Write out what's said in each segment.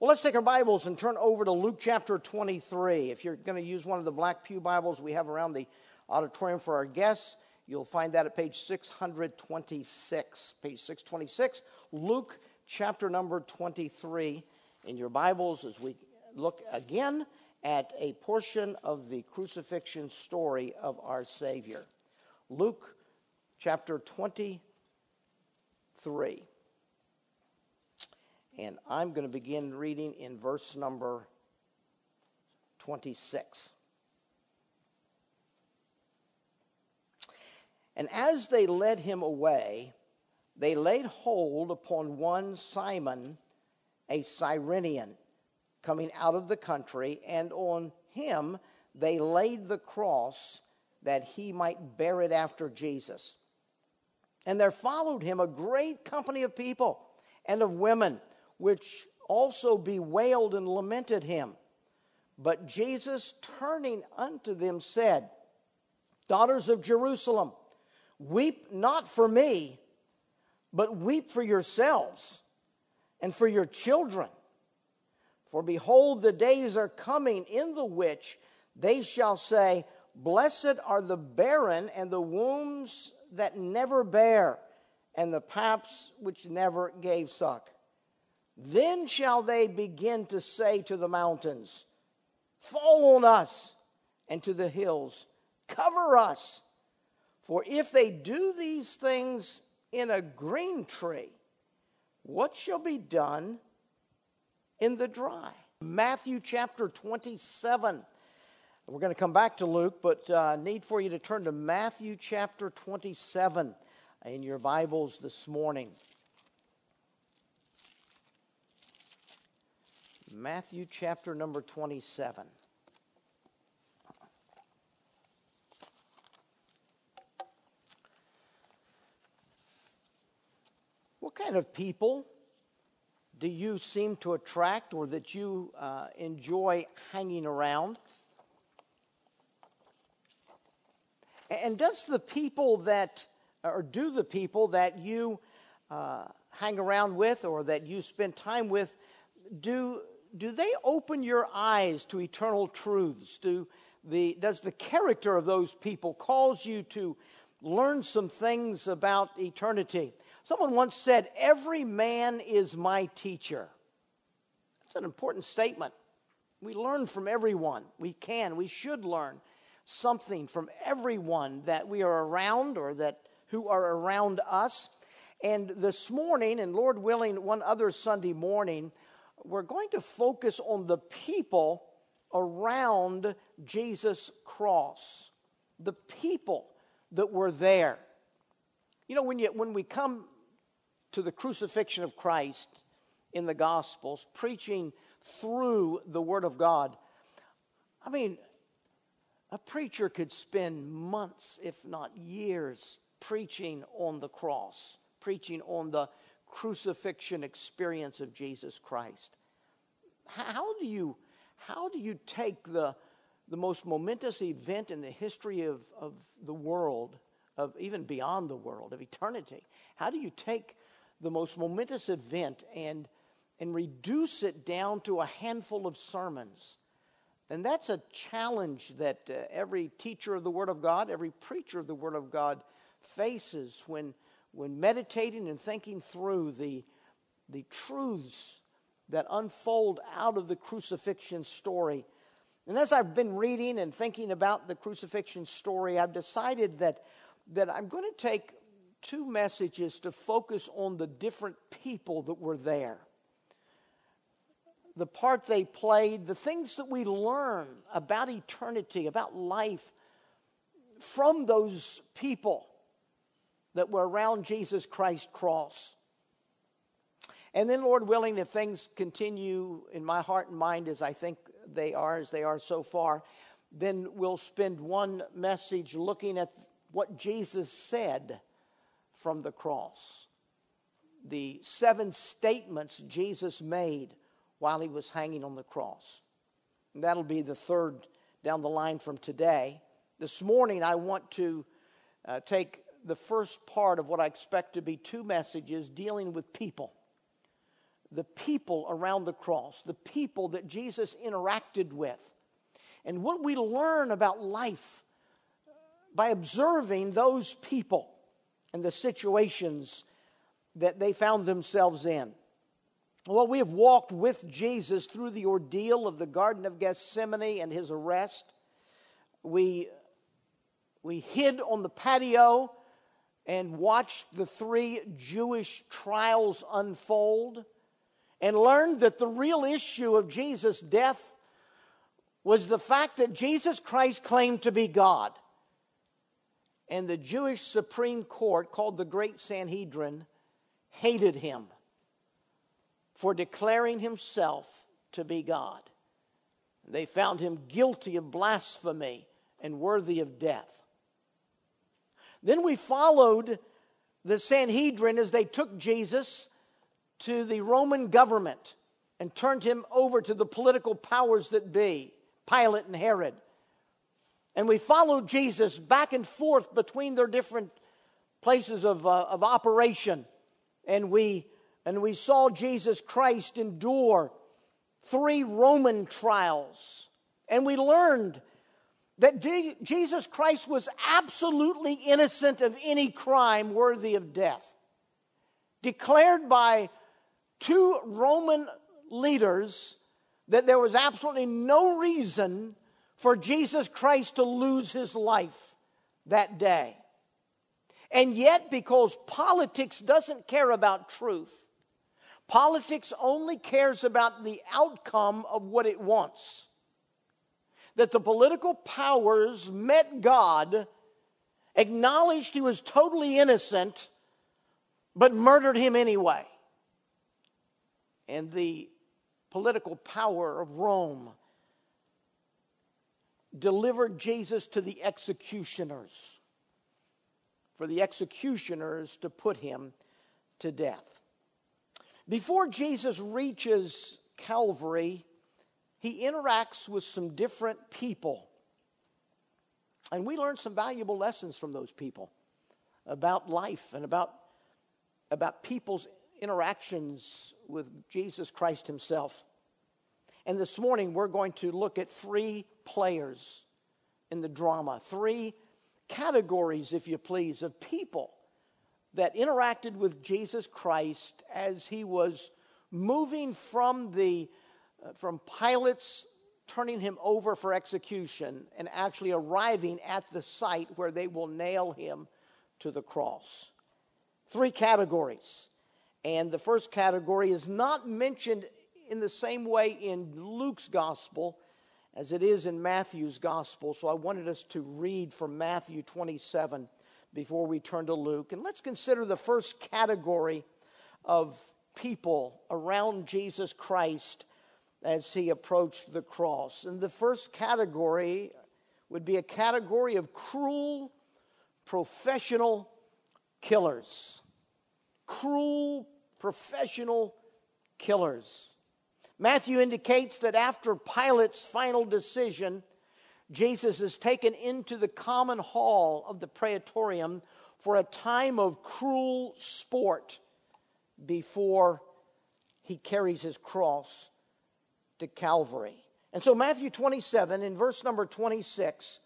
Well, let's take our Bibles and turn over to Luke chapter 23. If you're going to use one of the black pew Bibles we have around the auditorium for our guests, you'll find that at page 626. Page 626, Luke chapter number 23 in your Bibles as we look again at a portion of the crucifixion story of our Savior. Luke chapter 23. And I'm going to begin reading in verse number 26. And as they led him away, they laid hold upon one Simon, a Cyrenian, coming out of the country, and on him they laid the cross that he might bear it after Jesus. And there followed him a great company of people and of women which also bewailed and lamented him. But Jesus, turning unto them, said, Daughters of Jerusalem, weep not for me, but weep for yourselves and for your children. For behold, the days are coming in the which they shall say, Blessed are the barren and the wombs that never bear, and the paps which never gave suck. Then shall they begin to say to the mountains, Fall on us, and to the hills, Cover us. For if they do these things in a green tree, what shall be done in the dry? Matthew chapter 27. We're going to come back to Luke, but uh, need for you to turn to Matthew chapter 27 in your Bibles this morning. Matthew chapter number 27. What kind of people do you seem to attract or that you uh, enjoy hanging around? And does the people that, or do the people that you uh, hang around with or that you spend time with, do do they open your eyes to eternal truths? Do the, does the character of those people cause you to learn some things about eternity? Someone once said, Every man is my teacher. That's an important statement. We learn from everyone. We can, we should learn something from everyone that we are around or that who are around us. And this morning, and Lord willing, one other Sunday morning, we're going to focus on the people around Jesus' cross, the people that were there. You know, when, you, when we come to the crucifixion of Christ in the Gospels, preaching through the Word of God, I mean, a preacher could spend months, if not years, preaching on the cross, preaching on the crucifixion experience of Jesus Christ. How do you, how do you take the, the most momentous event in the history of, of the world, of even beyond the world, of eternity? How do you take the most momentous event and, and reduce it down to a handful of sermons? And that's a challenge that uh, every teacher of the Word of God, every preacher of the Word of God faces when when meditating and thinking through the, the truths that unfold out of the crucifixion story. And as I've been reading and thinking about the crucifixion story, I've decided that, that I'm going to take two messages to focus on the different people that were there. The part they played, the things that we learn about eternity, about life from those people that were around Jesus Christ's cross. And then, Lord willing, if things continue in my heart and mind as I think they are, as they are so far, then we'll spend one message looking at what Jesus said from the cross. The seven statements Jesus made while he was hanging on the cross. And that'll be the third down the line from today. This morning, I want to uh, take the first part of what I expect to be two messages dealing with people. the people around the cross, the people that Jesus interacted with, and what we learn about life by observing those people and the situations that they found themselves in. Well, we have walked with Jesus through the ordeal of the Garden of Gethsemane and his arrest. We, we hid on the patio and watched the three Jewish trials unfold and learned that the real issue of Jesus' death was the fact that Jesus Christ claimed to be God. And the Jewish Supreme Court, called the Great Sanhedrin, hated him for declaring himself to be God. They found him guilty of blasphemy and worthy of death. Then we followed the Sanhedrin as they took Jesus to the Roman government and turned him over to the political powers that be, Pilate and Herod. And we followed Jesus back and forth between their different places of, uh, of operation. And we, and we saw Jesus Christ endure three Roman trials. And we learned that Jesus Christ was absolutely innocent of any crime worthy of death. Declared by two Roman leaders that there was absolutely no reason for Jesus Christ to lose his life that day. And yet, because politics doesn't care about truth, politics only cares about the outcome of what it wants. That the political powers met God, acknowledged he was totally innocent, but murdered him anyway and the political power of Rome delivered Jesus to the executioners, for the executioners to put him to death. Before Jesus reaches Calvary, he interacts with some different people. And we learn some valuable lessons from those people about life and about, about people's interactions with Jesus Christ Himself. And this morning, we're going to look at three players in the drama, three categories, if you please, of people that interacted with Jesus Christ as he was moving from the Uh, from Pilate's turning him over for execution and actually arriving at the site where they will nail him to the cross. Three categories. And the first category is not mentioned in the same way in Luke's gospel as it is in Matthew's gospel. So I wanted us to read from Matthew 27 before we turn to Luke. And let's consider the first category of people around Jesus Christ as he approached the cross. And the first category would be a category of cruel professional killers cruel professional killers. Matthew indicates that after Pilate's final decision, Jesus is taken into the common hall of the praetorium for a time of cruel sport before he carries his cross to Calvary. And so, Matthew 27, in verse number 26,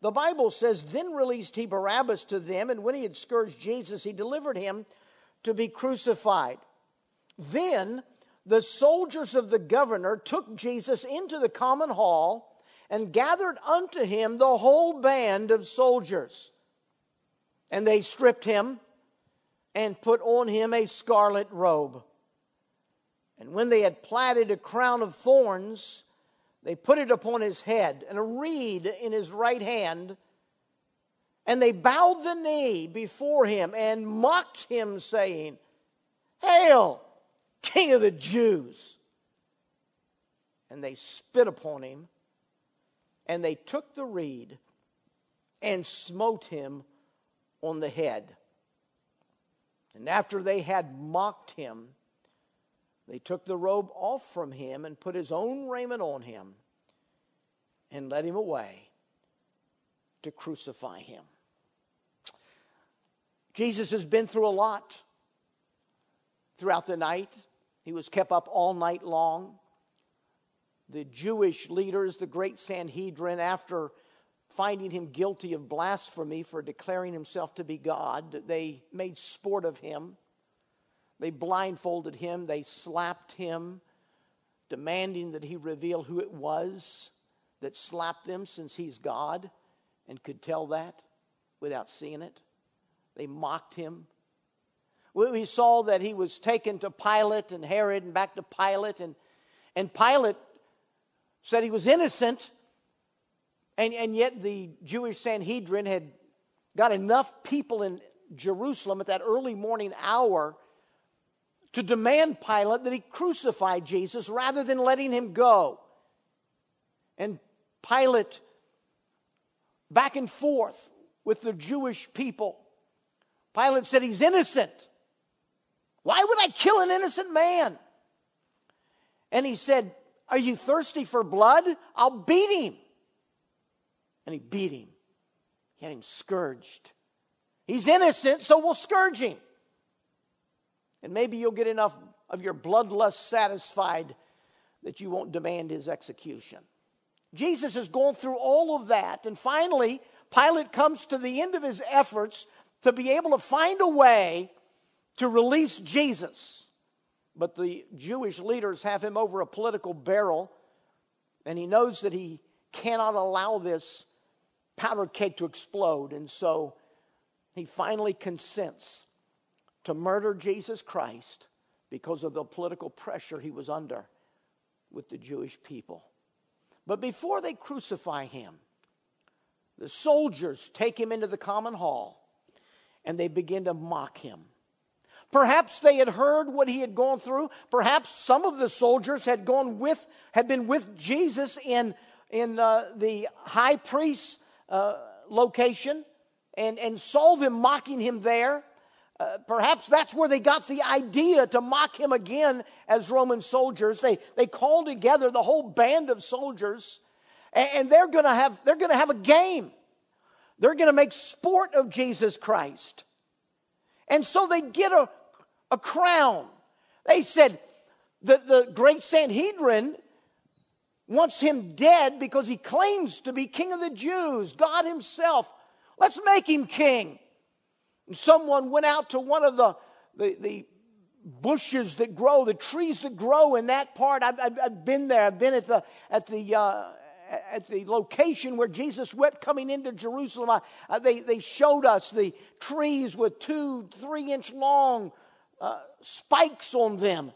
the Bible says, Then released he Barabbas to them, and when he had scourged Jesus, he delivered him to be crucified. Then the soldiers of the governor took Jesus into the common hall and gathered unto him the whole band of soldiers. And they stripped him and put on him a scarlet robe. And when they had platted a crown of thorns, they put it upon his head and a reed in his right hand and they bowed the knee before him and mocked him, saying, Hail, King of the Jews! And they spit upon him, and they took the reed and smote him on the head. And after they had mocked him, they took the robe off from him and put his own raiment on him and led him away to crucify him. Jesus has been through a lot throughout the night. He was kept up all night long. The Jewish leaders, the great Sanhedrin, after finding him guilty of blasphemy for declaring himself to be God, they made sport of him. They blindfolded him, they slapped him, demanding that he reveal who it was that slapped them since he's God and could tell that without seeing it. They mocked him. We saw that he was taken to Pilate and Herod and back to Pilate, and, and Pilate said he was innocent, and, and yet the Jewish Sanhedrin had got enough people in Jerusalem at that early morning hour to demand Pilate that he crucify Jesus rather than letting him go. And Pilate, back and forth with the Jewish people, Pilate said he's innocent. Why would I kill an innocent man? And he said, Are you thirsty for blood? I'll beat him. And he beat him. He had him scourged. He's innocent, so we'll scourge him. And maybe you'll get enough of your bloodlust satisfied that you won't demand his execution. Jesus has gone through all of that. And finally, Pilate comes to the end of his efforts to be able to find a way to release Jesus. But the Jewish leaders have him over a political barrel, and he knows that he cannot allow this powder cake to explode. And so he finally consents to murder Jesus Christ because of the political pressure he was under with the Jewish people. But before they crucify him, the soldiers take him into the common hall and they begin to mock him. Perhaps they had heard what he had gone through. Perhaps some of the soldiers had gone with, had been with Jesus in, in uh, the high priest's uh, location and, and saw them mocking him there. Uh, perhaps that's where they got the idea to mock him again as Roman soldiers. They, they called together the whole band of soldiers, and, and they're going to have they're going to have a game. They're going to make sport of Jesus Christ, and so they get a a crown. They said the the great Sanhedrin wants him dead because he claims to be king of the Jews, God Himself. Let's make him king. And someone went out to one of the, the, the bushes that grow, the trees that grow in that part. I've, I've, I've been there. I've been at the, at the, uh, at the location where Jesus wept coming into Jerusalem. I, they, they showed us the trees with two, three inch long uh, spikes on them.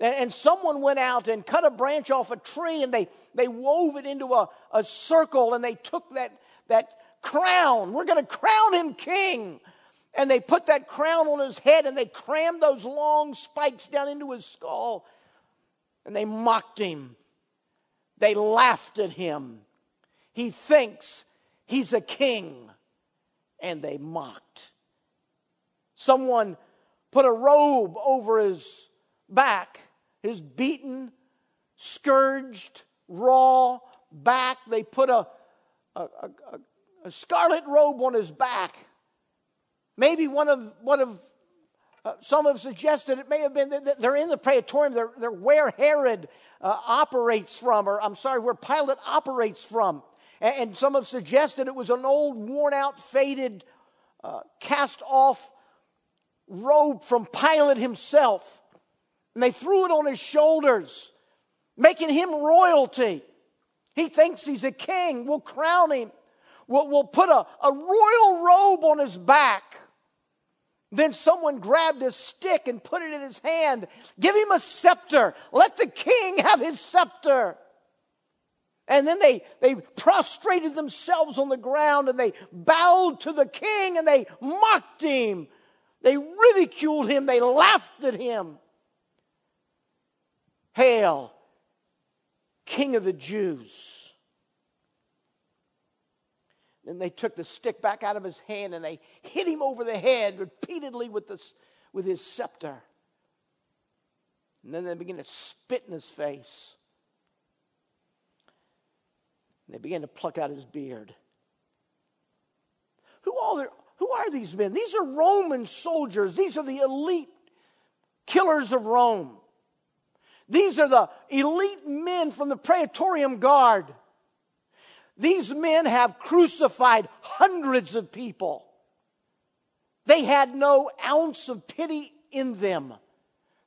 And, and, someone went out and cut a branch off a tree and they, they wove it into a, a circle and they took that, that crown. We're going to crown him king and they put that crown on his head and they crammed those long spikes down into his skull and they mocked him. They laughed at him. He thinks he's a king and they mocked. Someone put a robe over his back, his beaten, scourged, raw back. They put a, a, a, a scarlet robe on his back Maybe one of, one of uh, some have suggested it may have been that they're in the praetorium, they're, they're where Herod uh, operates from, or I'm sorry, where Pilate operates from. And, and, some have suggested it was an old, worn out, faded, uh, cast off robe from Pilate himself. And they threw it on his shoulders, making him royalty. He thinks he's a king. We'll crown him. We'll, we'll put a, a royal robe on his back. Then someone grabbed a stick and put it in his hand. Give him a scepter. Let the king have his scepter. And then they, they prostrated themselves on the ground and they bowed to the king and they mocked him. They ridiculed him. They laughed at him. Hail, King of the Jews. Then they took the stick back out of his hand and they hit him over the head repeatedly with, this, with his scepter. And then they began to spit in his face. And they began to pluck out his beard. Who are, who are these men? These are Roman soldiers. These are the elite killers of Rome. These are the elite men from the Praetorian Guard. These men have crucified hundreds of people. They had no ounce of pity in them.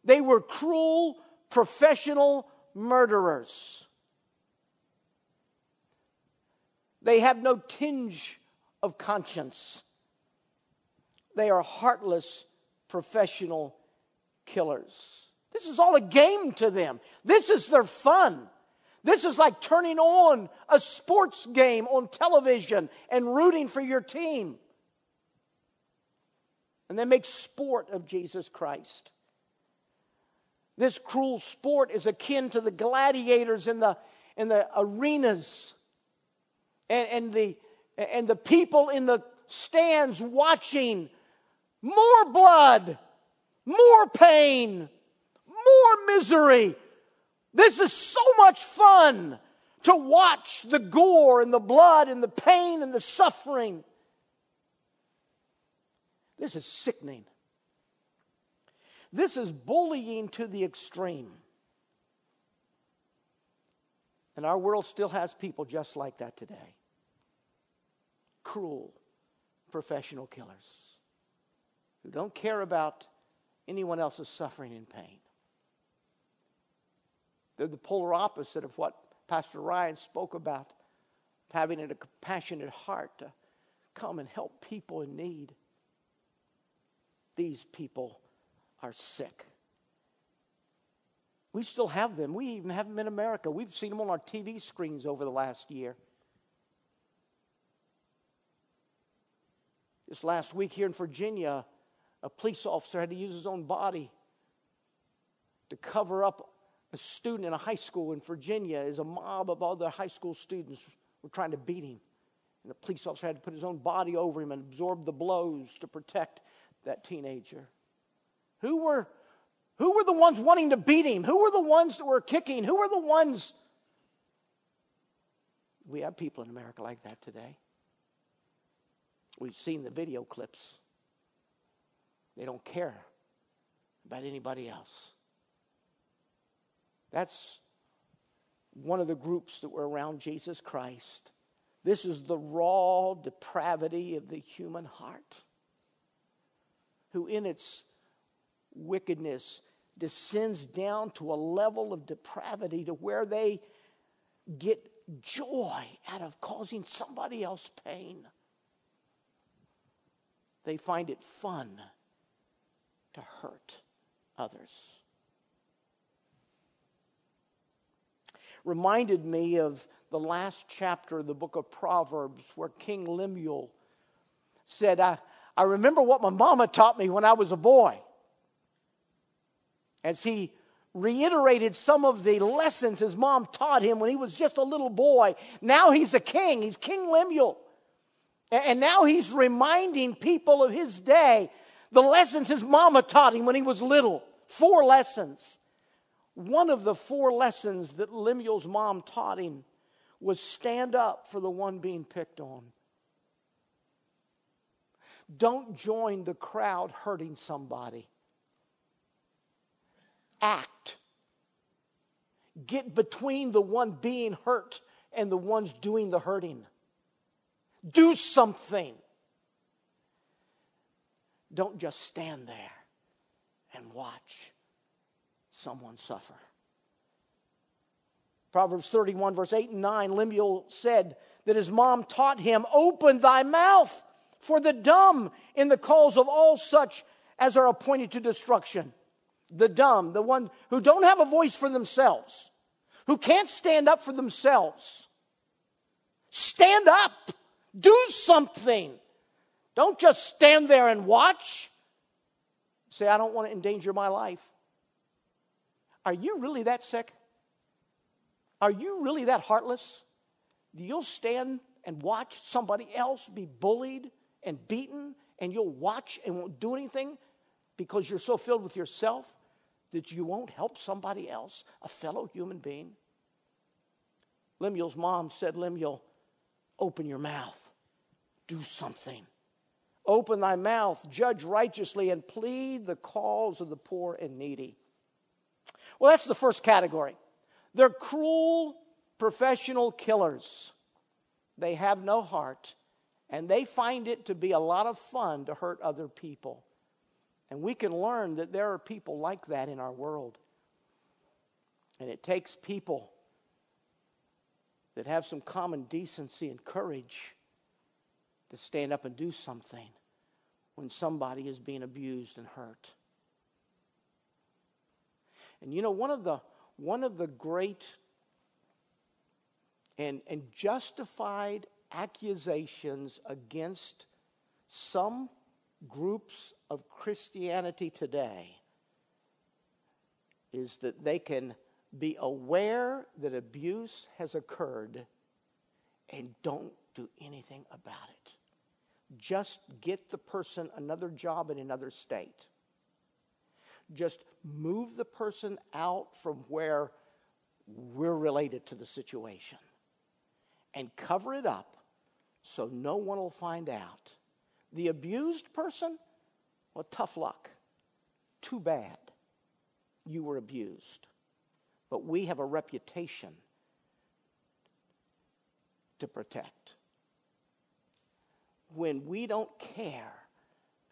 They were cruel, professional murderers. They have no tinge of conscience. They are heartless, professional killers. This is all a game to them. This is their fun. This is like turning on a sports game on television and rooting for your team. And they make sport of Jesus Christ. This cruel sport is akin to the gladiators in the, in the arenas and, and, the, and the people in the stands watching more blood, more pain, more misery. This is so much fun to watch the gore and the blood and the pain and the suffering. This is sickening. This is bullying to the extreme. And our world still has people just like that today cruel professional killers who don't care about anyone else's suffering and pain. They're the polar opposite of what Pastor Ryan spoke about having a compassionate heart to come and help people in need. These people are sick. We still have them. We even have them in America. We've seen them on our TV screens over the last year. This last week here in Virginia, a police officer had to use his own body to cover up a student in a high school in Virginia as a mob of other high school students were trying to beat him. And the police officer had to put his own body over him and absorb the blows to protect that teenager. Who were, who were the ones wanting to beat him? Who were the ones that were kicking? Who were the ones? We have people in America like that today. We've seen the video clips. They don't care about anybody else. That's one of the groups that were around Jesus Christ. This is the raw depravity of the human heart, who in its wickedness descends down to a level of depravity to where they get joy out of causing somebody else pain. They find it fun to hurt others. Reminded me of the last chapter of the book of Proverbs where King Lemuel said, I, I remember what my mama taught me when I was a boy. As he reiterated some of the lessons his mom taught him when he was just a little boy. Now he's a king, he's King Lemuel. And now he's reminding people of his day the lessons his mama taught him when he was little. Four lessons. One of the four lessons that Lemuel's mom taught him was stand up for the one being picked on. Don't join the crowd hurting somebody. Act. Get between the one being hurt and the ones doing the hurting. Do something. Don't just stand there and watch someone suffer. Proverbs 31, verse 8 and 9, Lemuel said that his mom taught him, Open thy mouth for the dumb in the calls of all such as are appointed to destruction. The dumb, the ones who don't have a voice for themselves, who can't stand up for themselves. Stand up. Do something. Don't just stand there and watch. Say, I don't want to endanger my life. Are you really that sick? Are you really that heartless? You'll stand and watch somebody else be bullied and beaten, and you'll watch and won't do anything because you're so filled with yourself that you won't help somebody else, a fellow human being? Lemuel's mom said, Lemuel, open your mouth do something. Open thy mouth, judge righteously, and plead the cause of the poor and needy. Well, that's the first category. They're cruel professional killers. They have no heart, and they find it to be a lot of fun to hurt other people. And we can learn that there are people like that in our world. And it takes people that have some common decency and courage to stand up and do something when somebody is being abused and hurt. And you know, one of the, one of the great and, and justified accusations against some groups of Christianity today is that they can be aware that abuse has occurred and don't do anything about it. Just get the person another job in another state. Just move the person out from where we're related to the situation and cover it up so no one will find out. The abused person, well, tough luck. Too bad you were abused but we have a reputation to protect. When we don't care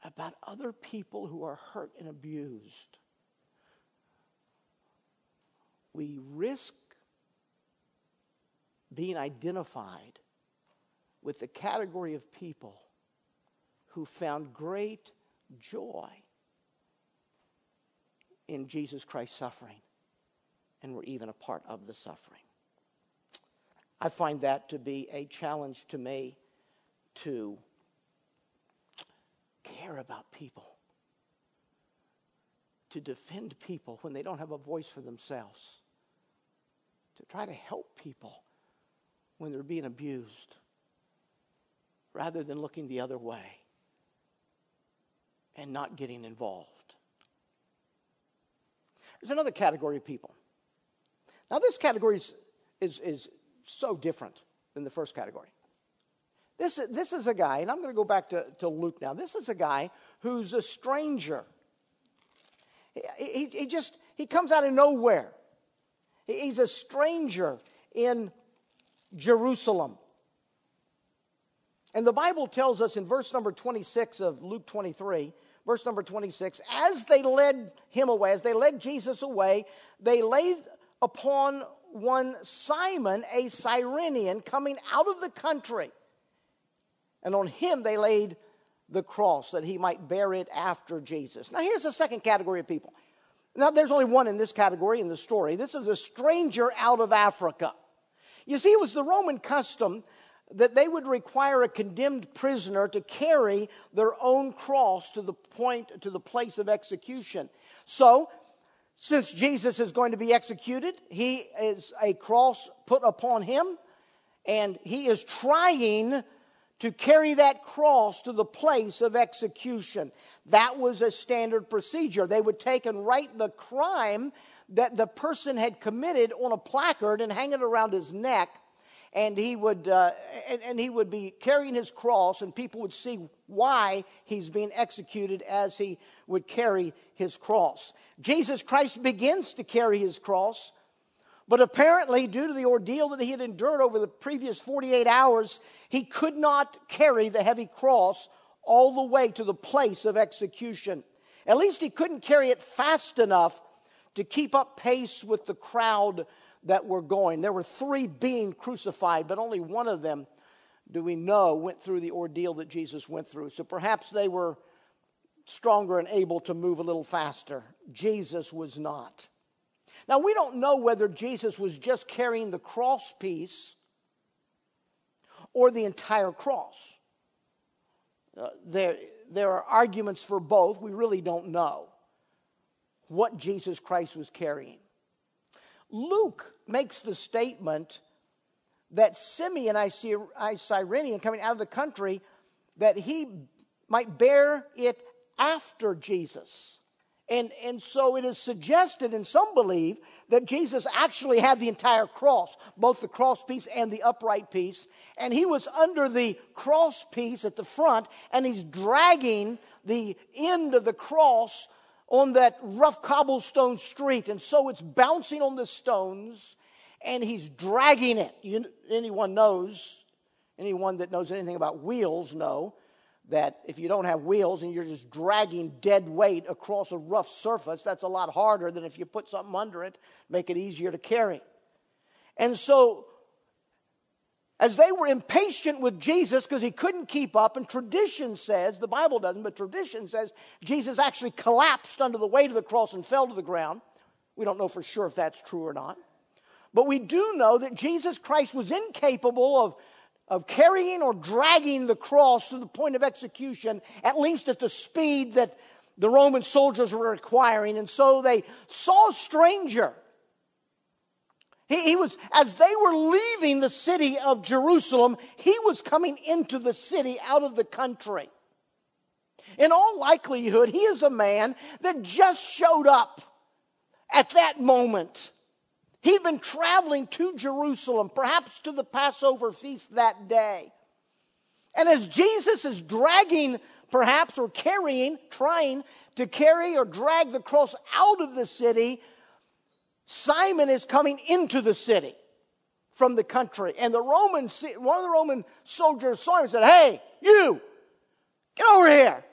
about other people who are hurt and abused, we risk being identified with the category of people who found great joy in Jesus Christ's suffering and were even a part of the suffering. I find that to be a challenge to me to care about people, to defend people when they don't have a voice for themselves, to try to help people when they're being abused, rather than looking the other way and not getting involved. There's another category of people now, this category is, is, is so different than the first category. This, this is a guy, and I'm going to go back to, to Luke now. This is a guy who's a stranger. He, he, he just, he comes out of nowhere. He's a stranger in Jerusalem. And the Bible tells us in verse number 26 of Luke 23, verse number 26, as they led him away, as they led Jesus away, they laid upon one Simon, a Cyrenian, coming out of the country. And on him they laid the cross that he might bear it after Jesus. Now, here's the second category of people. Now, there's only one in this category in the story. This is a stranger out of Africa. You see, it was the Roman custom that they would require a condemned prisoner to carry their own cross to the point, to the place of execution. So, since Jesus is going to be executed, he is a cross put upon him, and he is trying to carry that cross to the place of execution. That was a standard procedure. They would take and write the crime that the person had committed on a placard and hang it around his neck and he would uh, and, and, he would be carrying his cross and people would see why he's being executed as he would carry his cross jesus christ begins to carry his cross but apparently due to the ordeal that he had endured over the previous 48 hours he could not carry the heavy cross all the way to the place of execution at least he couldn't carry it fast enough to keep up pace with the crowd that were going. There were three being crucified, but only one of them do we know went through the ordeal that Jesus went through. So perhaps they were stronger and able to move a little faster. Jesus was not. Now, we don't know whether Jesus was just carrying the cross piece or the entire cross. Uh, there, there are arguments for both. We really don't know what Jesus Christ was carrying. Luke makes the statement that Simeon, I Cyrenian, coming out of the country, that he might bear it after Jesus. And, and so it is suggested, and some believe, that Jesus actually had the entire cross, both the cross piece and the upright piece. And he was under the cross piece at the front, and he's dragging the end of the cross on that rough cobblestone street, and so it's bouncing on the stones, and he's dragging it. You, anyone knows, anyone that knows anything about wheels know that if you don't have wheels and you're just dragging dead weight across a rough surface, that's a lot harder than if you put something under it, make it easier to carry. And so as they were impatient with Jesus because he couldn't keep up, and tradition says, the Bible doesn't, but tradition says Jesus actually collapsed under the weight of the cross and fell to the ground. We don't know for sure if that's true or not. But we do know that Jesus Christ was incapable of, of carrying or dragging the cross to the point of execution, at least at the speed that the Roman soldiers were requiring. And so they saw a stranger he, he, was, as they were leaving the city of Jerusalem, he was coming into the city out of the country. In all likelihood, he is a man that just showed up at that moment. He'd been traveling to Jerusalem, perhaps to the Passover feast that day. And as Jesus is dragging, perhaps, or carrying, trying to carry or drag the cross out of the city, Simon is coming into the city from the country. And the Roman, one of the Roman soldiers saw him and said, Hey, you, get over here.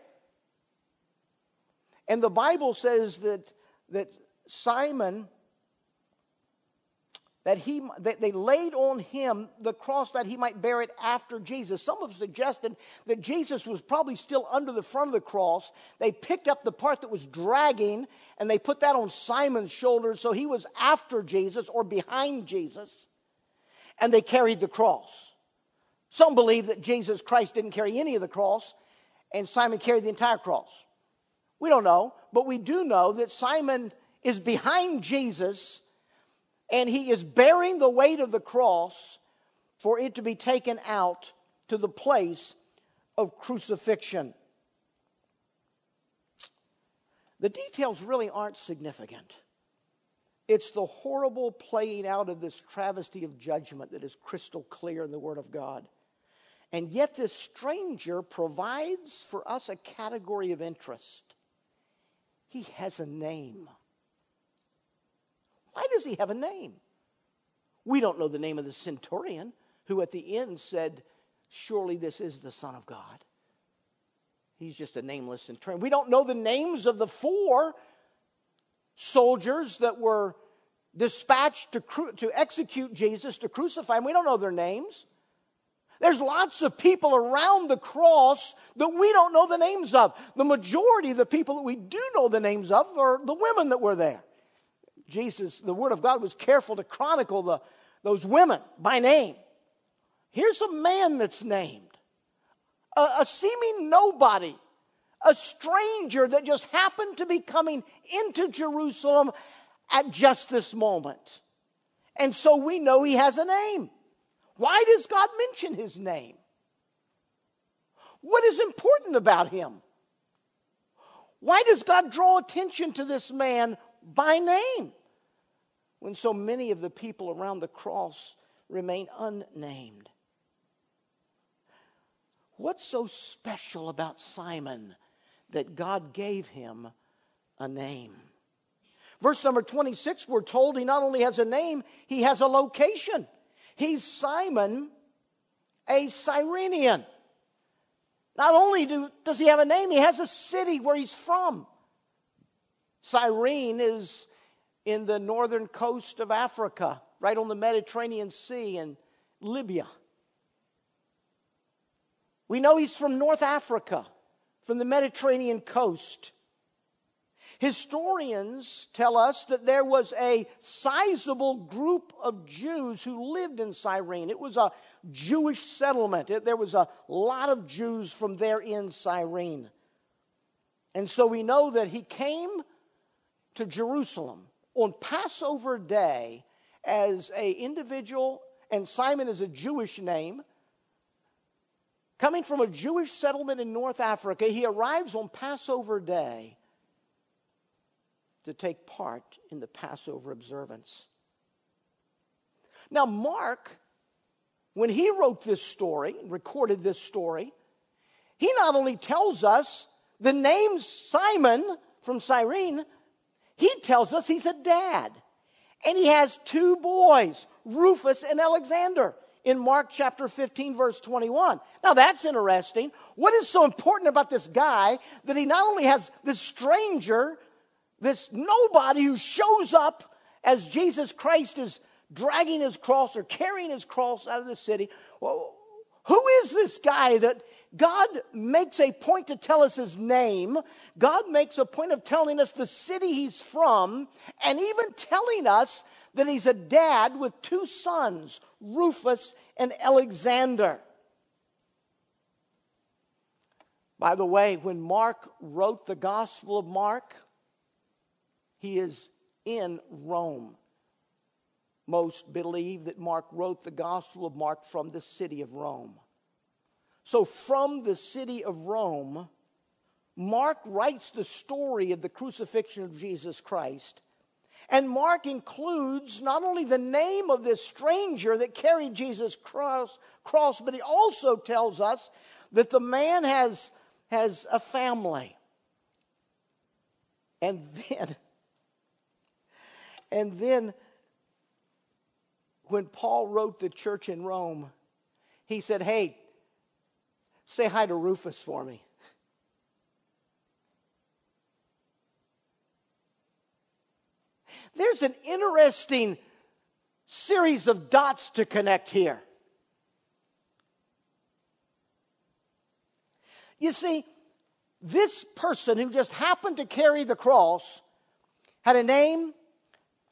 And the Bible says that, that Simon that he that they laid on him the cross that he might bear it after Jesus. Some have suggested that Jesus was probably still under the front of the cross. They picked up the part that was dragging and they put that on Simon's shoulders so he was after Jesus or behind Jesus and they carried the cross. Some believe that Jesus Christ didn't carry any of the cross and Simon carried the entire cross. We don't know, but we do know that Simon is behind Jesus and he is bearing the weight of the cross for it to be taken out to the place of crucifixion. The details really aren't significant. It's the horrible playing out of this travesty of judgment that is crystal clear in the Word of God. And yet, this stranger provides for us a category of interest. He has a name. Why does he have a name? We don't know the name of the centurion who at the end said, Surely this is the Son of God. He's just a nameless centurion. We don't know the names of the four soldiers that were dispatched to, cru- to execute Jesus, to crucify him. We don't know their names. There's lots of people around the cross that we don't know the names of. The majority of the people that we do know the names of are the women that were there. Jesus, the Word of God was careful to chronicle the, those women by name. Here's a man that's named, a, a seeming nobody, a stranger that just happened to be coming into Jerusalem at just this moment. And so we know he has a name. Why does God mention his name? What is important about him? Why does God draw attention to this man by name when so many of the people around the cross remain unnamed? What's so special about Simon that God gave him a name? Verse number 26, we're told he not only has a name, he has a location. He's Simon, a Cyrenian. Not only do, does he have a name, he has a city where he's from. Cyrene is in the northern coast of Africa, right on the Mediterranean Sea in Libya. We know he's from North Africa, from the Mediterranean coast. Historians tell us that there was a sizable group of Jews who lived in Cyrene. It was a Jewish settlement. There was a lot of Jews from there in Cyrene. And so we know that he came to Jerusalem on Passover day as a individual, and Simon is a Jewish name. Coming from a Jewish settlement in North Africa, he arrives on Passover day to take part in the Passover observance. Now, Mark, when he wrote this story, recorded this story, he not only tells us the name Simon from Cyrene, he tells us he's a dad. And he has two boys, Rufus and Alexander, in Mark chapter 15, verse 21. Now that's interesting. What is so important about this guy that he not only has this stranger, this nobody who shows up as Jesus Christ is dragging his cross or carrying his cross out of the city? Well, who is this guy that God makes a point to tell us his name. God makes a point of telling us the city he's from, and even telling us that he's a dad with two sons, Rufus and Alexander. By the way, when Mark wrote the Gospel of Mark, he is in Rome. Most believe that Mark wrote the Gospel of Mark from the city of Rome. So, from the city of Rome, Mark writes the story of the crucifixion of Jesus Christ. And Mark includes not only the name of this stranger that carried Jesus' cross, cross but he also tells us that the man has, has a family. And then, and then, when Paul wrote the church in Rome, he said, Hey, Say hi to Rufus for me. There's an interesting series of dots to connect here. You see, this person who just happened to carry the cross had a name,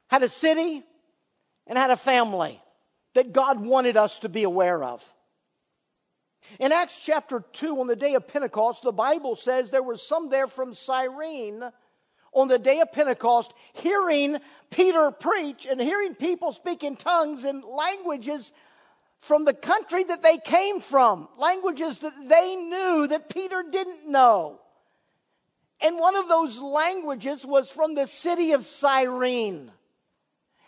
had a city, and had a family that God wanted us to be aware of. In Acts chapter 2, on the day of Pentecost, the Bible says there were some there from Cyrene on the day of Pentecost hearing Peter preach and hearing people speak in tongues and languages from the country that they came from, languages that they knew that Peter didn't know. And one of those languages was from the city of Cyrene.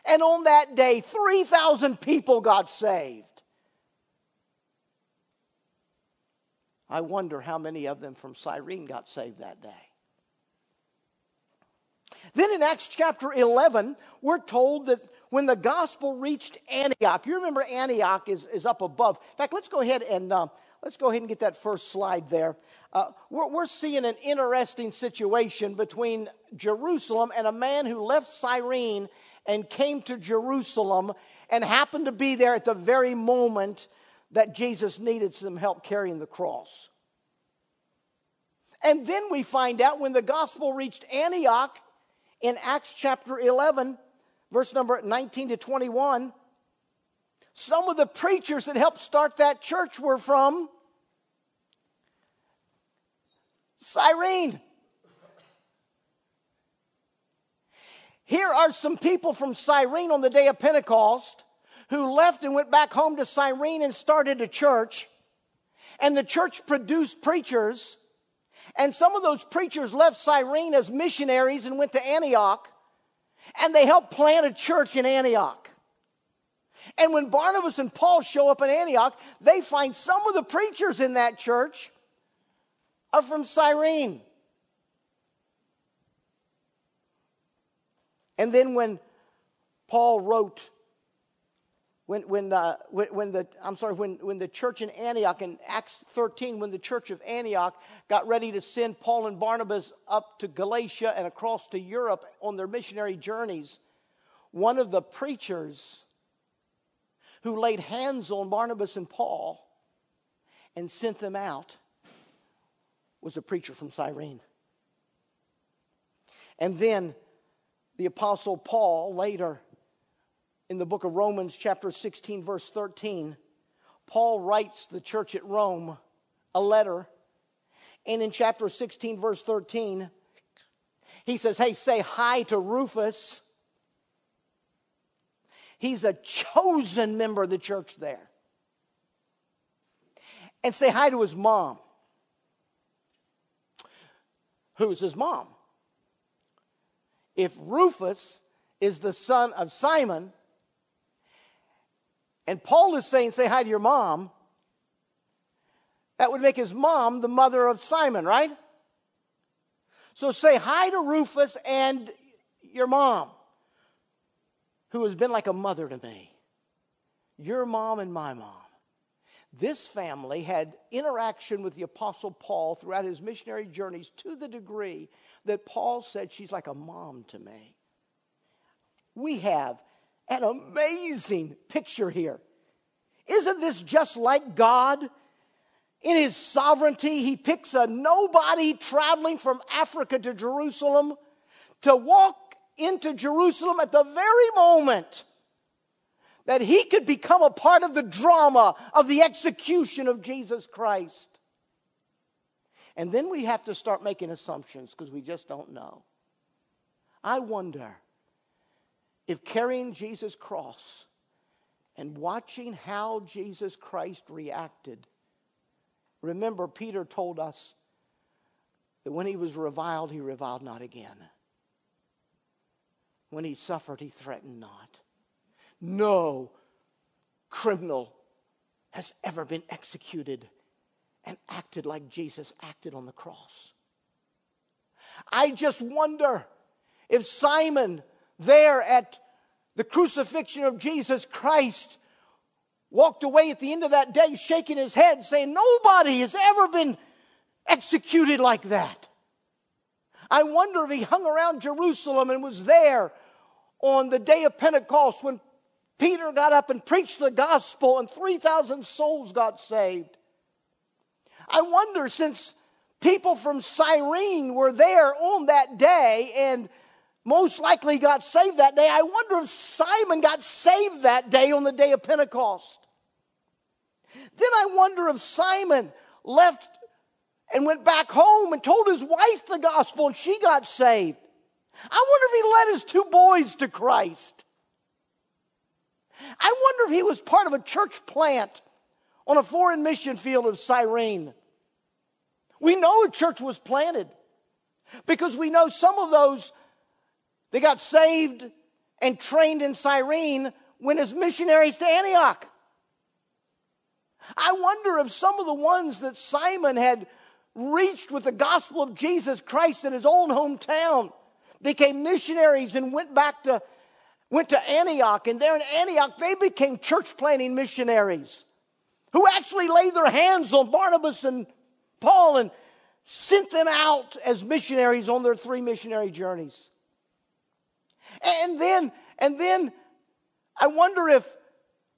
And on that day, 3,000 people got saved. I wonder how many of them from Cyrene got saved that day. Then in Acts chapter 11, we're told that when the gospel reached Antioch, you remember Antioch is, is up above. In fact, let's go ahead and uh, let's go ahead and get that first slide there. Uh, we're, we're seeing an interesting situation between Jerusalem and a man who left Cyrene and came to Jerusalem and happened to be there at the very moment that Jesus needed some help carrying the cross. And then we find out when the gospel reached Antioch in Acts chapter 11, verse number 19 to 21, some of the preachers that helped start that church were from Cyrene. Here are some people from Cyrene on the day of Pentecost who left and went back home to Cyrene and started a church. And the church produced preachers. And some of those preachers left Cyrene as missionaries and went to Antioch. And they helped plant a church in Antioch. And when Barnabas and Paul show up in Antioch, they find some of the preachers in that church are from Cyrene. And then when Paul wrote when, when, uh, when, when, the, I'm sorry, when, when the church in Antioch in Acts 13, when the church of Antioch got ready to send Paul and Barnabas up to Galatia and across to Europe on their missionary journeys, one of the preachers who laid hands on Barnabas and Paul and sent them out was a preacher from Cyrene. And then the Apostle Paul later in the book of Romans, chapter 16, verse 13, Paul writes the church at Rome a letter. And in chapter 16, verse 13, he says, Hey, say hi to Rufus. He's a chosen member of the church there. And say hi to his mom. Who's his mom? If Rufus is the son of Simon, and Paul is saying, say hi to your mom, that would make his mom the mother of Simon, right? So say hi to Rufus and your mom, who has been like a mother to me. Your mom and my mom. This family had interaction with the Apostle Paul throughout his missionary journeys to the degree that Paul said she's like a mom to me. We have an amazing picture here. Isn't this just like God? In his sovereignty, he picks a nobody traveling from Africa to Jerusalem to walk into Jerusalem at the very moment that he could become a part of the drama of the execution of Jesus Christ. And then we have to start making assumptions because we just don't know. I wonder if carrying Jesus' cross and watching how Jesus Christ reacted. Remember, Peter told us that when he was reviled, he reviled not again. When he suffered, he threatened not. No criminal has ever been executed and acted like Jesus acted on the cross. I just wonder if Simon, there at the crucifixion of Jesus Christ, walked away at the end of that day shaking his head, saying, Nobody has ever been executed like that. I wonder if he hung around Jerusalem and was there on the day of Pentecost when Peter got up and preached the gospel and 3,000 souls got saved. I wonder, since people from Cyrene were there on that day and most likely got saved that day, I wonder if Simon got saved that day on the day of Pentecost. Then I wonder if Simon left and went back home and told his wife the gospel and she got saved. I wonder if he led his two boys to Christ. I wonder if he was part of a church plant on a foreign mission field of Cyrene. We know a church was planted because we know some of those they got saved and trained in Cyrene went as missionaries to Antioch. I wonder if some of the ones that Simon had reached with the gospel of Jesus Christ in his own hometown became missionaries and went back to went to Antioch and there in Antioch they became church planting missionaries who actually laid their hands on Barnabas and Paul and sent them out as missionaries on their three missionary journeys. And then and then I wonder if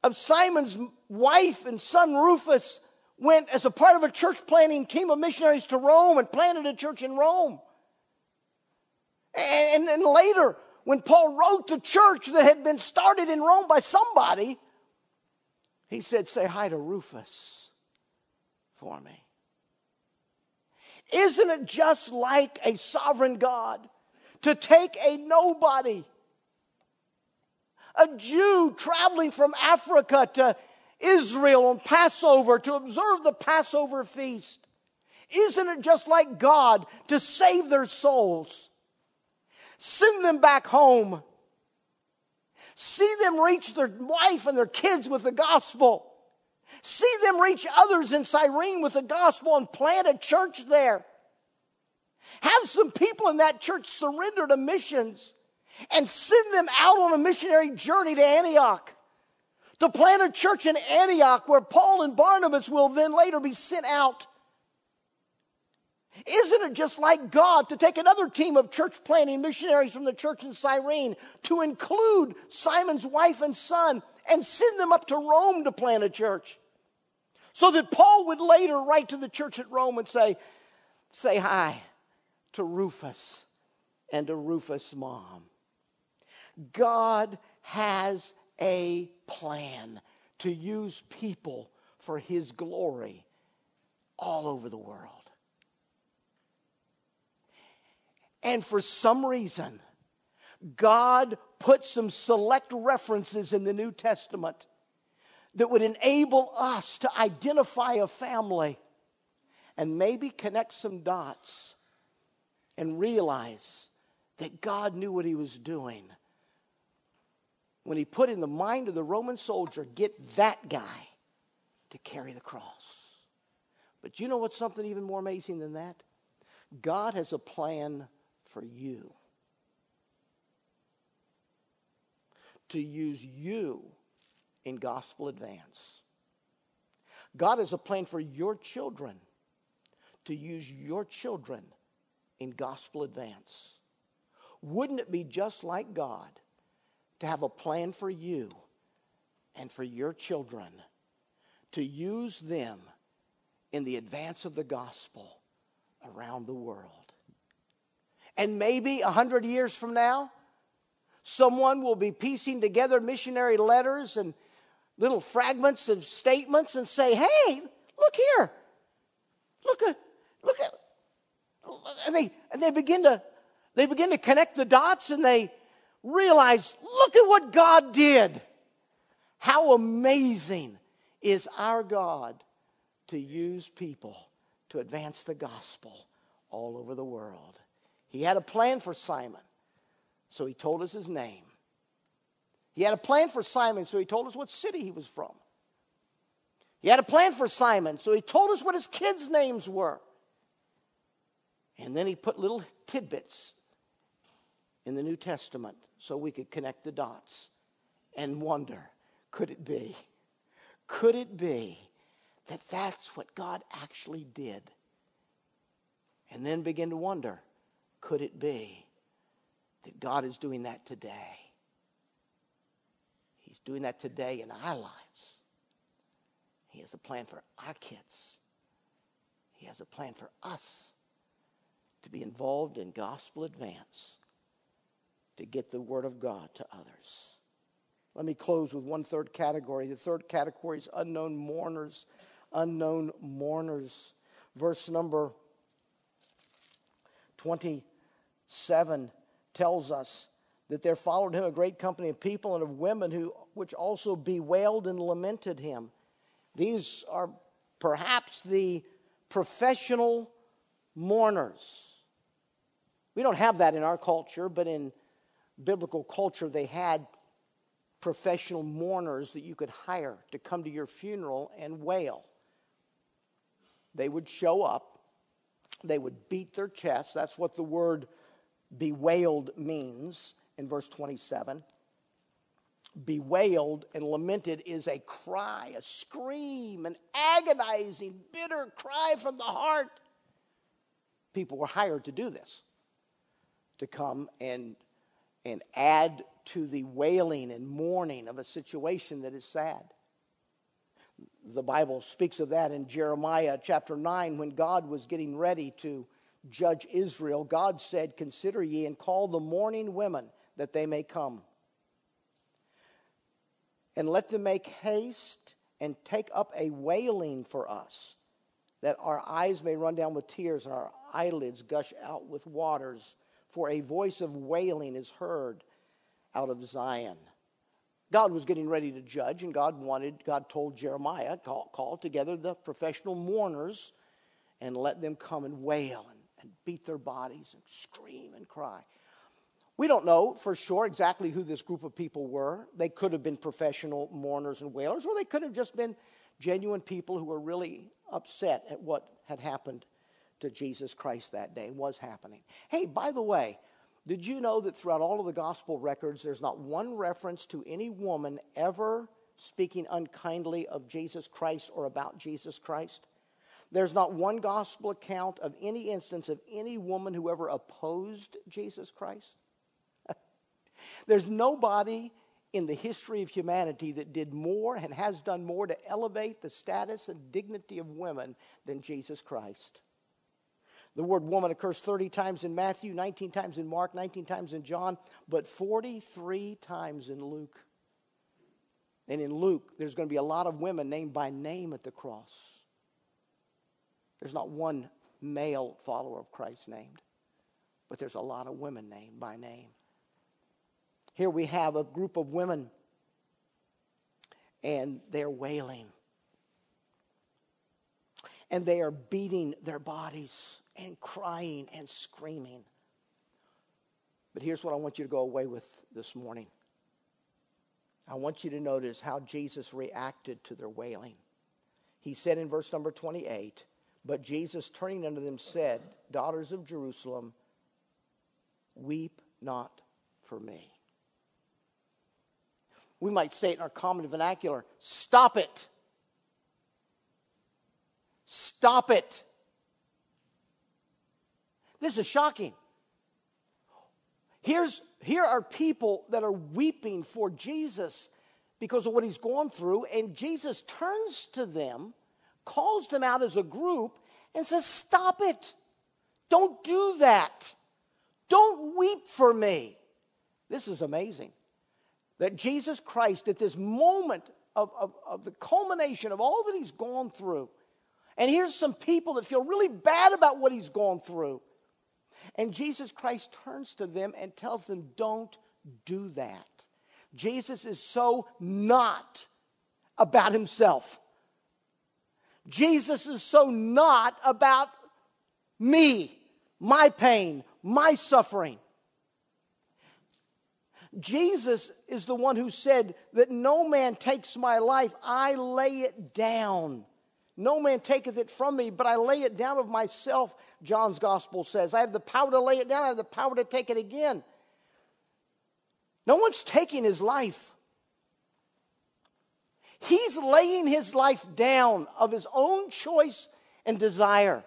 of Simon's wife and son Rufus went as a part of a church planting team of missionaries to Rome and planted a church in Rome. And, then later, when Paul wrote the church that had been started in Rome by somebody, he said, Say hi to Rufus for me. Isn't it just like a sovereign God to take a nobody a Jew traveling from Africa to Israel on Passover to observe the Passover feast. Isn't it just like God to save their souls? Send them back home. See them reach their wife and their kids with the gospel. See them reach others in Cyrene with the gospel and plant a church there. Have some people in that church surrender to missions and send them out on a missionary journey to Antioch to plant a church in Antioch where Paul and Barnabas will then later be sent out. Isn't it just like God to take another team of church planting missionaries from the church in Cyrene to include Simon's wife and son and send them up to Rome to plant a church? So that Paul would later write to the church at Rome and say, Say hi to Rufus and to Rufus' mom. God has a plan to use people for his glory all over the world. And for some reason, God put some select references in the New Testament that would enable us to identify a family and maybe connect some dots and realize that God knew what he was doing when he put in the mind of the Roman soldier, get that guy to carry the cross. But you know what's something even more amazing than that? God has a plan for you to use you in gospel advance. God has a plan for your children to use your children in gospel advance. Wouldn't it be just like God to have a plan for you and for your children to use them in the advance of the gospel around the world? And maybe a hundred years from now, someone will be piecing together missionary letters and little fragments of statements and say, hey, look here. Look at, look at, and they, and they begin to, they begin to connect the dots and they realize, look at what God did. How amazing is our God to use people to advance the gospel all over the world. He had a plan for Simon, so he told us his name. He had a plan for Simon, so he told us what city he was from. He had a plan for Simon, so he told us what his kids' names were. And then he put little tidbits in the New Testament so we could connect the dots and wonder could it be? Could it be that that's what God actually did? And then begin to wonder could it be that God is doing that today? He's doing that today in our lives. He has a plan for our kids, He has a plan for us to be involved in gospel advance to get the Word of God to others. Let me close with one third category. The third category is unknown mourners. Unknown mourners. Verse number 27 tells us that there followed him a great company of people and of women who which also bewailed and lamented him. These are perhaps the professional mourners. We don't have that in our culture, but in biblical culture, they had professional mourners that you could hire to come to your funeral and wail. They would show up, they would beat their chests. That's what the word bewailed means in verse 27. Bewailed and lamented is a cry, a scream, an agonizing, bitter cry from the heart. People were hired to do this to come and, and add to the wailing and mourning of a situation that is sad. The Bible speaks of that in Jeremiah chapter 9 when God was getting ready to judge Israel. God said, Consider ye and call the mourning women that they may come. And let them make haste and take up a wailing for us, that our eyes may run down with tears and our eyelids gush out with waters for a voice of wailing is heard out of Zion. God was getting ready to judge, and God wanted, God told Jeremiah, call, call together the professional mourners and let them come and wail and, and beat their bodies and scream and cry. We don't know for sure exactly who this group of people were. They could have been professional mourners and wailers, or they could have just been genuine people who were really upset at what had happened to Jesus Christ that day was happening. Hey, by the way, did you know that throughout all of the gospel records, there's not one reference to any woman ever speaking unkindly of Jesus Christ or about Jesus Christ? There's not one gospel account of any instance of any woman who ever opposed Jesus Christ. There's nobody in the history of humanity that did more and has done more to elevate the status and dignity of women than Jesus Christ. The word woman occurs 30 times in Matthew, 19 times in Mark, 19 times in John, but 43 times in Luke. And in Luke, there's going to be a lot of women named by name at the cross. There's not one male follower of Christ named, but there's a lot of women named by name. Here we have a group of women, and they're wailing. And they are beating their bodies and crying and screaming. But here's what I want you to go away with this morning. I want you to notice how Jesus reacted to their wailing. He said in verse number 28, But Jesus, turning unto them, said, Daughters of Jerusalem, weep not for me. We might say it in our common vernacular stop it. Stop it. This is shocking. Here's, here are people that are weeping for Jesus because of what he's gone through, and Jesus turns to them, calls them out as a group, and says, Stop it. Don't do that. Don't weep for me. This is amazing. That Jesus Christ, at this moment of, of, of the culmination of all that he's gone through, and here's some people that feel really bad about what he's gone through. And Jesus Christ turns to them and tells them, Don't do that. Jesus is so not about himself. Jesus is so not about me, my pain, my suffering. Jesus is the one who said that no man takes my life, I lay it down. No man taketh it from me, but I lay it down of myself, John's gospel says. I have the power to lay it down, I have the power to take it again. No one's taking his life. He's laying his life down of his own choice and desire.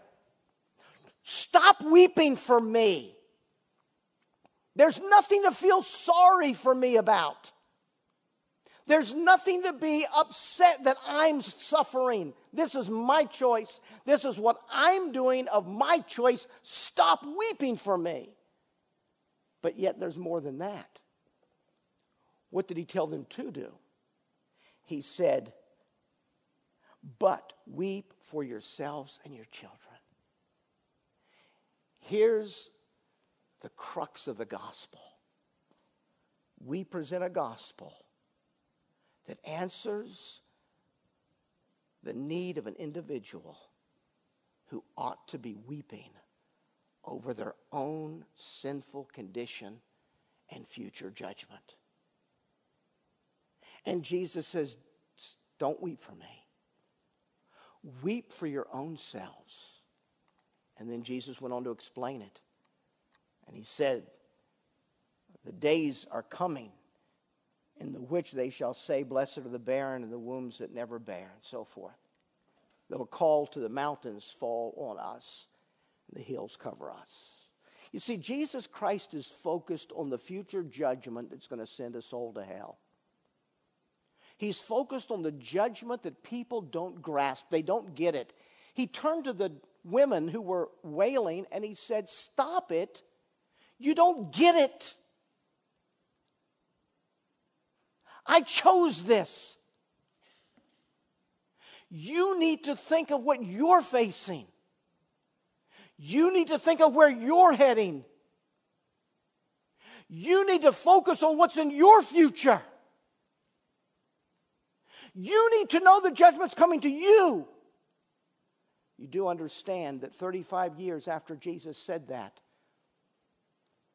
Stop weeping for me. There's nothing to feel sorry for me about. There's nothing to be upset that I'm suffering. This is my choice. This is what I'm doing of my choice. Stop weeping for me. But yet, there's more than that. What did he tell them to do? He said, But weep for yourselves and your children. Here's the crux of the gospel. We present a gospel that answers the need of an individual who ought to be weeping over their own sinful condition and future judgment. And Jesus says, Don't weep for me. Weep for your own selves. And then Jesus went on to explain it. And he said, The days are coming in the which they shall say, Blessed are the barren and the wombs that never bear, and so forth. They'll call to the mountains, fall on us, and the hills cover us. You see, Jesus Christ is focused on the future judgment that's going to send a soul to hell. He's focused on the judgment that people don't grasp, they don't get it. He turned to the women who were wailing and he said, Stop it. You don't get it. I chose this. You need to think of what you're facing. You need to think of where you're heading. You need to focus on what's in your future. You need to know the judgment's coming to you. You do understand that 35 years after Jesus said that,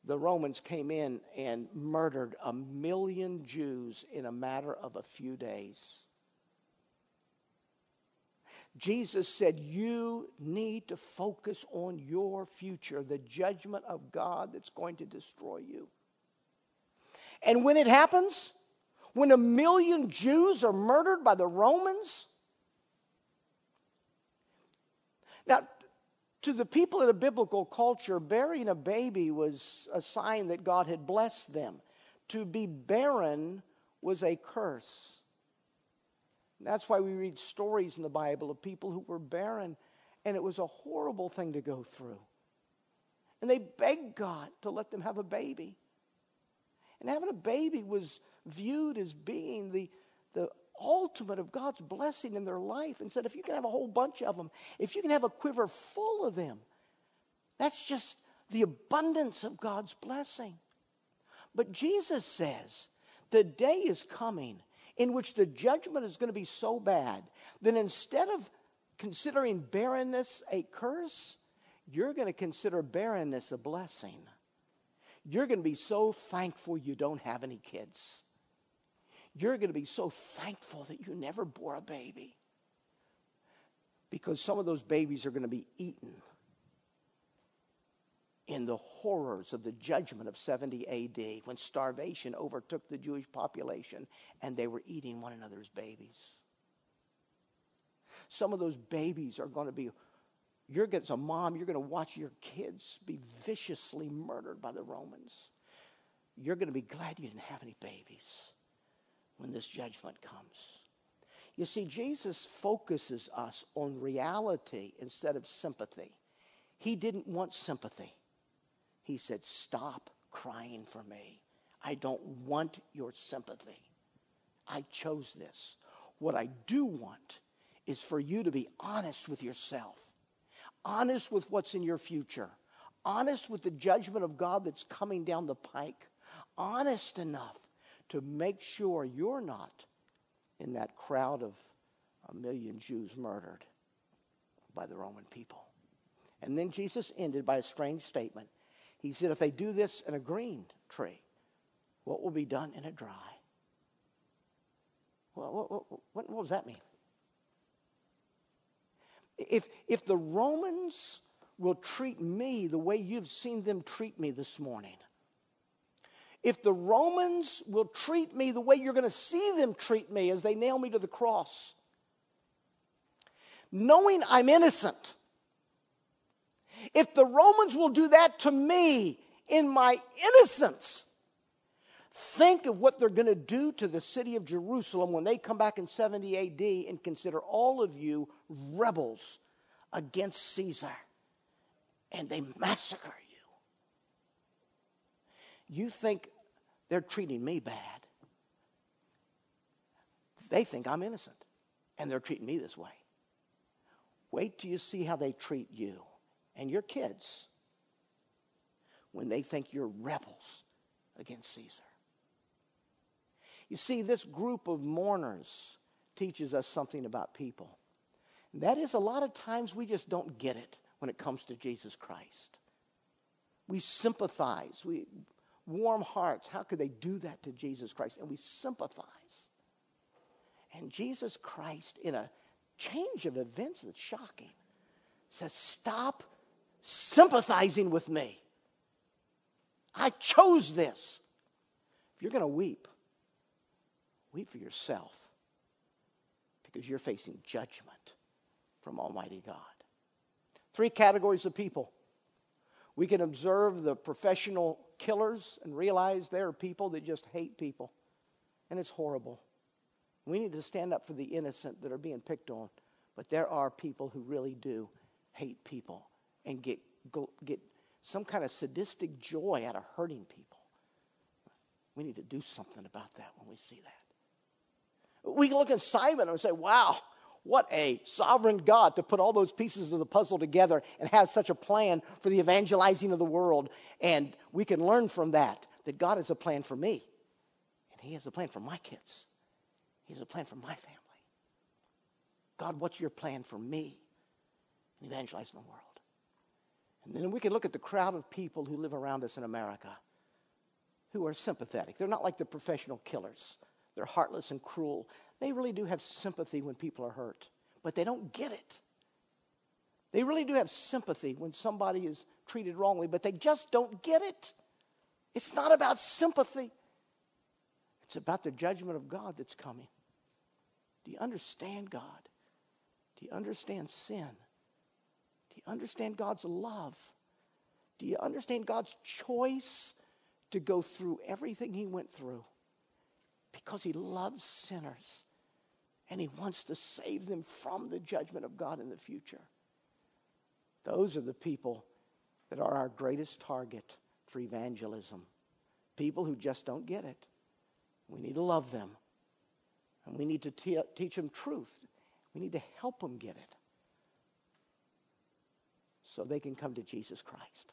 the Romans came in and murdered a million Jews in a matter of a few days. Jesus said, You need to focus on your future, the judgment of God that's going to destroy you. And when it happens, when a million Jews are murdered by the Romans, now, to the people in a biblical culture, burying a baby was a sign that God had blessed them. To be barren was a curse. That's why we read stories in the Bible of people who were barren, and it was a horrible thing to go through. And they begged God to let them have a baby. And having a baby was viewed as being the, the ultimate of God's blessing in their life and said, if you can have a whole bunch of them, if you can have a quiver full of them, that's just the abundance of God's blessing. But Jesus says, the day is coming in which the judgment is going to be so bad that instead of considering barrenness a curse, you're going to consider barrenness a blessing. You're going to be so thankful you don't have any kids you're going to be so thankful that you never bore a baby. because some of those babies are going to be eaten in the horrors of the judgment of 70 AD when starvation overtook the Jewish population and they were eating one another's babies. Some of those babies are going to be, you're going, as a mom, you're going to watch your kids be viciously murdered by the Romans. You're going to be glad you didn't have any babies when this judgment comes. You see, Jesus focuses us on reality instead of sympathy. He didn't want sympathy. He said, Stop crying for me. I don't want your sympathy. I chose this. What I do want is for you to be honest with yourself, honest with what's in your future, honest with the judgment of God that's coming down the pike, honest enough to make sure you're not in that crowd of a million Jews murdered by the Roman people. And then Jesus ended by a strange statement. He said, If they do this in a green tree, what will be done in a dry? Well, what, what, what, does that mean? If, if the Romans will treat me the way you've seen them treat me this morning, if the Romans will treat me the way you're going to see them treat me as they nail me to the cross, knowing I'm innocent, if the Romans will do that to me in my innocence, think of what they're going to do to the city of Jerusalem when they come back in 70 AD and consider all of you rebels against Caesar and they massacre you. You think they're treating me bad. They think I'm innocent and they're treating me this way. Wait till you see how they treat you and your kids when they think you're rebels against Caesar. You see, this group of mourners teaches us something about people. And that is, a lot of times we just don't get it when it comes to Jesus Christ. We sympathize, we warm hearts. How could they do that to Jesus Christ? And we sympathize. And Jesus Christ, in a change of events that's shocking, says, Stop sympathizing with me. I chose this. If you're going to weep, weep for yourself because you're facing judgment from Almighty God. Three categories of people. We can observe the professional killers and realize there are people that just hate people, and it's horrible. We need to stand up for the innocent that are being picked on, but there are people who really do hate people and get, get some kind of sadistic joy out of hurting people. We need to do something about that when we see that. We can look at Simon and say, wow, what a sovereign God to put all those pieces of the puzzle together and have such a plan for the evangelizing of the world. And we can learn from that that God has a plan for me, and He has a plan for my kids, He has a plan for my family. God, what's your plan for me in evangelizing the world? And then we can look at the crowd of people who live around us in America who are sympathetic. They're not like the professional killers. They're heartless and cruel. They really do have sympathy when people are hurt, but they don't get it. They really do have sympathy when somebody is treated wrongly, but they just don't get it. It's not about sympathy, it's about the judgment of God that's coming. Do you understand God? Do you understand sin? Do you understand God's love? Do you understand God's choice to go through everything He went through? Because He loves sinners and He wants to save them from the judgment of God in the future. Those are the people that are our greatest target for evangelism. People who just don't get it. We need to love them. And we need to te- teach them truth. We need to help them get it so they can come to Jesus Christ.